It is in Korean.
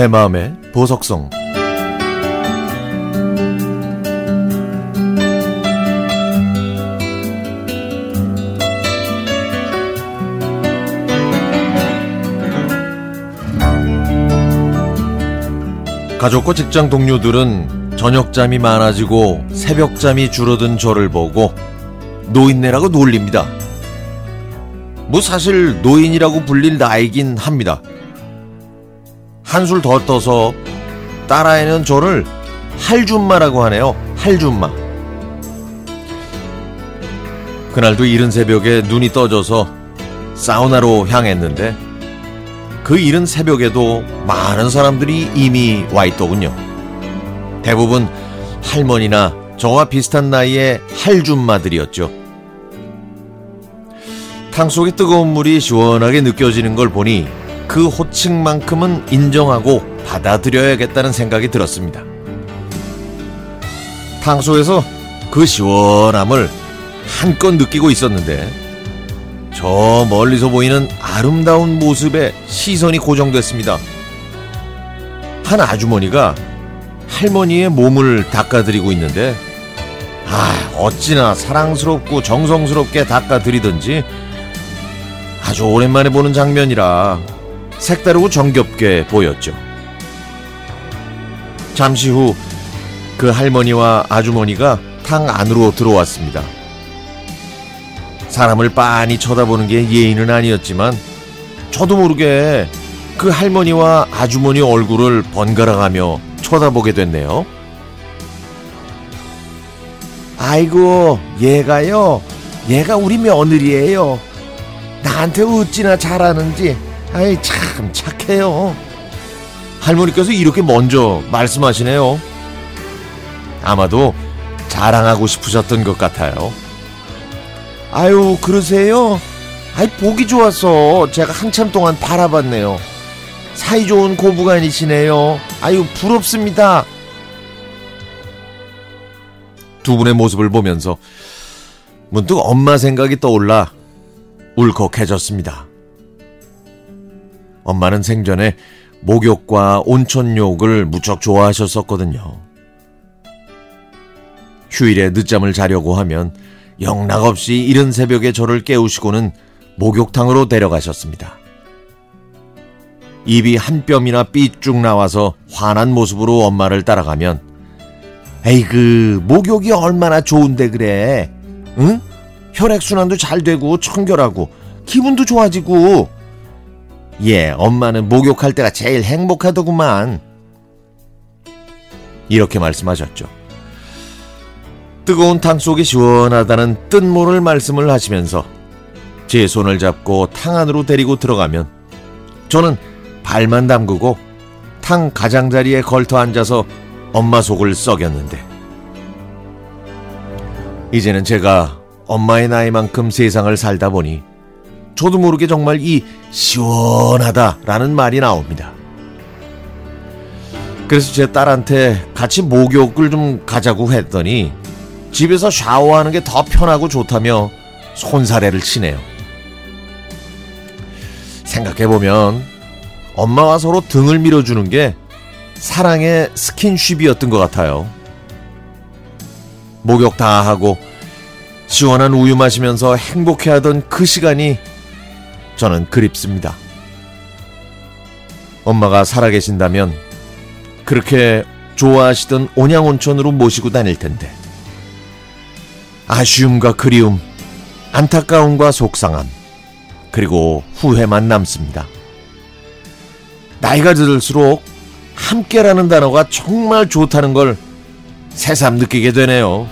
내 마음의 보석성 가족과 직장 동료들은 저녁잠이 많아지고 새벽잠이 줄어든 저를 보고 노인네라고 놀립니다. 뭐 사실 노인이라고 불릴 나이긴 합니다. 한술 더 떠서 딸아이는 저를 할줌마라고 하네요. 할줌마. 그날도 이른 새벽에 눈이 떠져서 사우나로 향했는데 그 이른 새벽에도 많은 사람들이 이미 와 있더군요. 대부분 할머니나 저와 비슷한 나이의 할줌마들이었죠. 탕 속에 뜨거운 물이 시원하게 느껴지는 걸 보니 그 호칭만큼은 인정하고 받아들여야겠다는 생각이 들었습니다. 탕 속에서 그 시원함을 한껏 느끼고 있었는데 저 멀리서 보이는 아름다운 모습에 시선이 고정됐습니다. 한 아주머니가 할머니의 몸을 닦아드리고 있는데 아 어찌나 사랑스럽고 정성스럽게 닦아드리던지 아주 오랜만에 보는 장면이라 색다르고 정겹게 보였죠. 잠시 후 그 할머니와 아주머니가 탕 안으로 들어왔습니다. 사람을 빤히 쳐다보는 게 예의는 아니었지만 저도 모르게 그 할머니와 아주머니 얼굴을 번갈아가며 쳐다보게 됐네요. 아이고, 얘가요. 얘가 우리 며느리예요. 나한테 어찌나 잘하는지. 아이 참 착해요. 할머니께서 이렇게 먼저 말씀하시네요. 아마도 자랑하고 싶으셨던 것 같아요. 아유, 그러세요? 아이, 보기 좋았어. 제가 한참 동안 바라봤네요. 사이좋은 고부간이시네요. 아유, 부럽습니다. 두 분의 모습을 보면서 문득 엄마 생각이 떠올라 울컥해졌습니다. 엄마는 생전에 목욕과 온천욕을 무척 좋아하셨었거든요. 휴일에 늦잠을 자려고 하면 영락없이 이른 새벽에 저를 깨우시고는 목욕탕으로 데려가셨습니다. 입이 한 뼘이나 삐쭉 나와서 화난 모습으로 엄마를 따라가면 에이그 목욕이 얼마나 좋은데 그래 응? 혈액순환도 잘 되고 청결하고 기분도 좋아지고 예 엄마는 목욕할 때가 제일 행복하더구만. 이렇게 말씀하셨죠. 뜨거운 탕 속이 시원하다는 뜻모를 말씀을 하시면서 제 손을 잡고 탕 안으로 데리고 들어가면 저는 발만 담그고 탕 가장자리에 걸터 앉아서 엄마 속을 썩였는데 이제는 제가 엄마의 나이만큼 세상을 살다 보니 저도 모르게 정말 이 시원하다라는 말이 나옵니다. 그래서 제 딸한테 같이 목욕을 좀 가자고 했더니 집에서 샤워하는 게 더 편하고 좋다며 손사래를 치네요. 생각해보면 엄마와 서로 등을 밀어주는 게 사랑의 스킨쉽이었던 것 같아요. 목욕 다 하고 시원한 우유 마시면서 행복해하던 그 시간이 저는 그립습니다. 엄마가 살아계신다면 그렇게 좋아하시던 온양온천으로 모시고 다닐 텐데 아쉬움과 그리움, 안타까움과 속상함, 그리고 후회만 남습니다. 나이가 들수록 함께라는 단어가 정말 좋다는 걸 새삼 느끼게 되네요.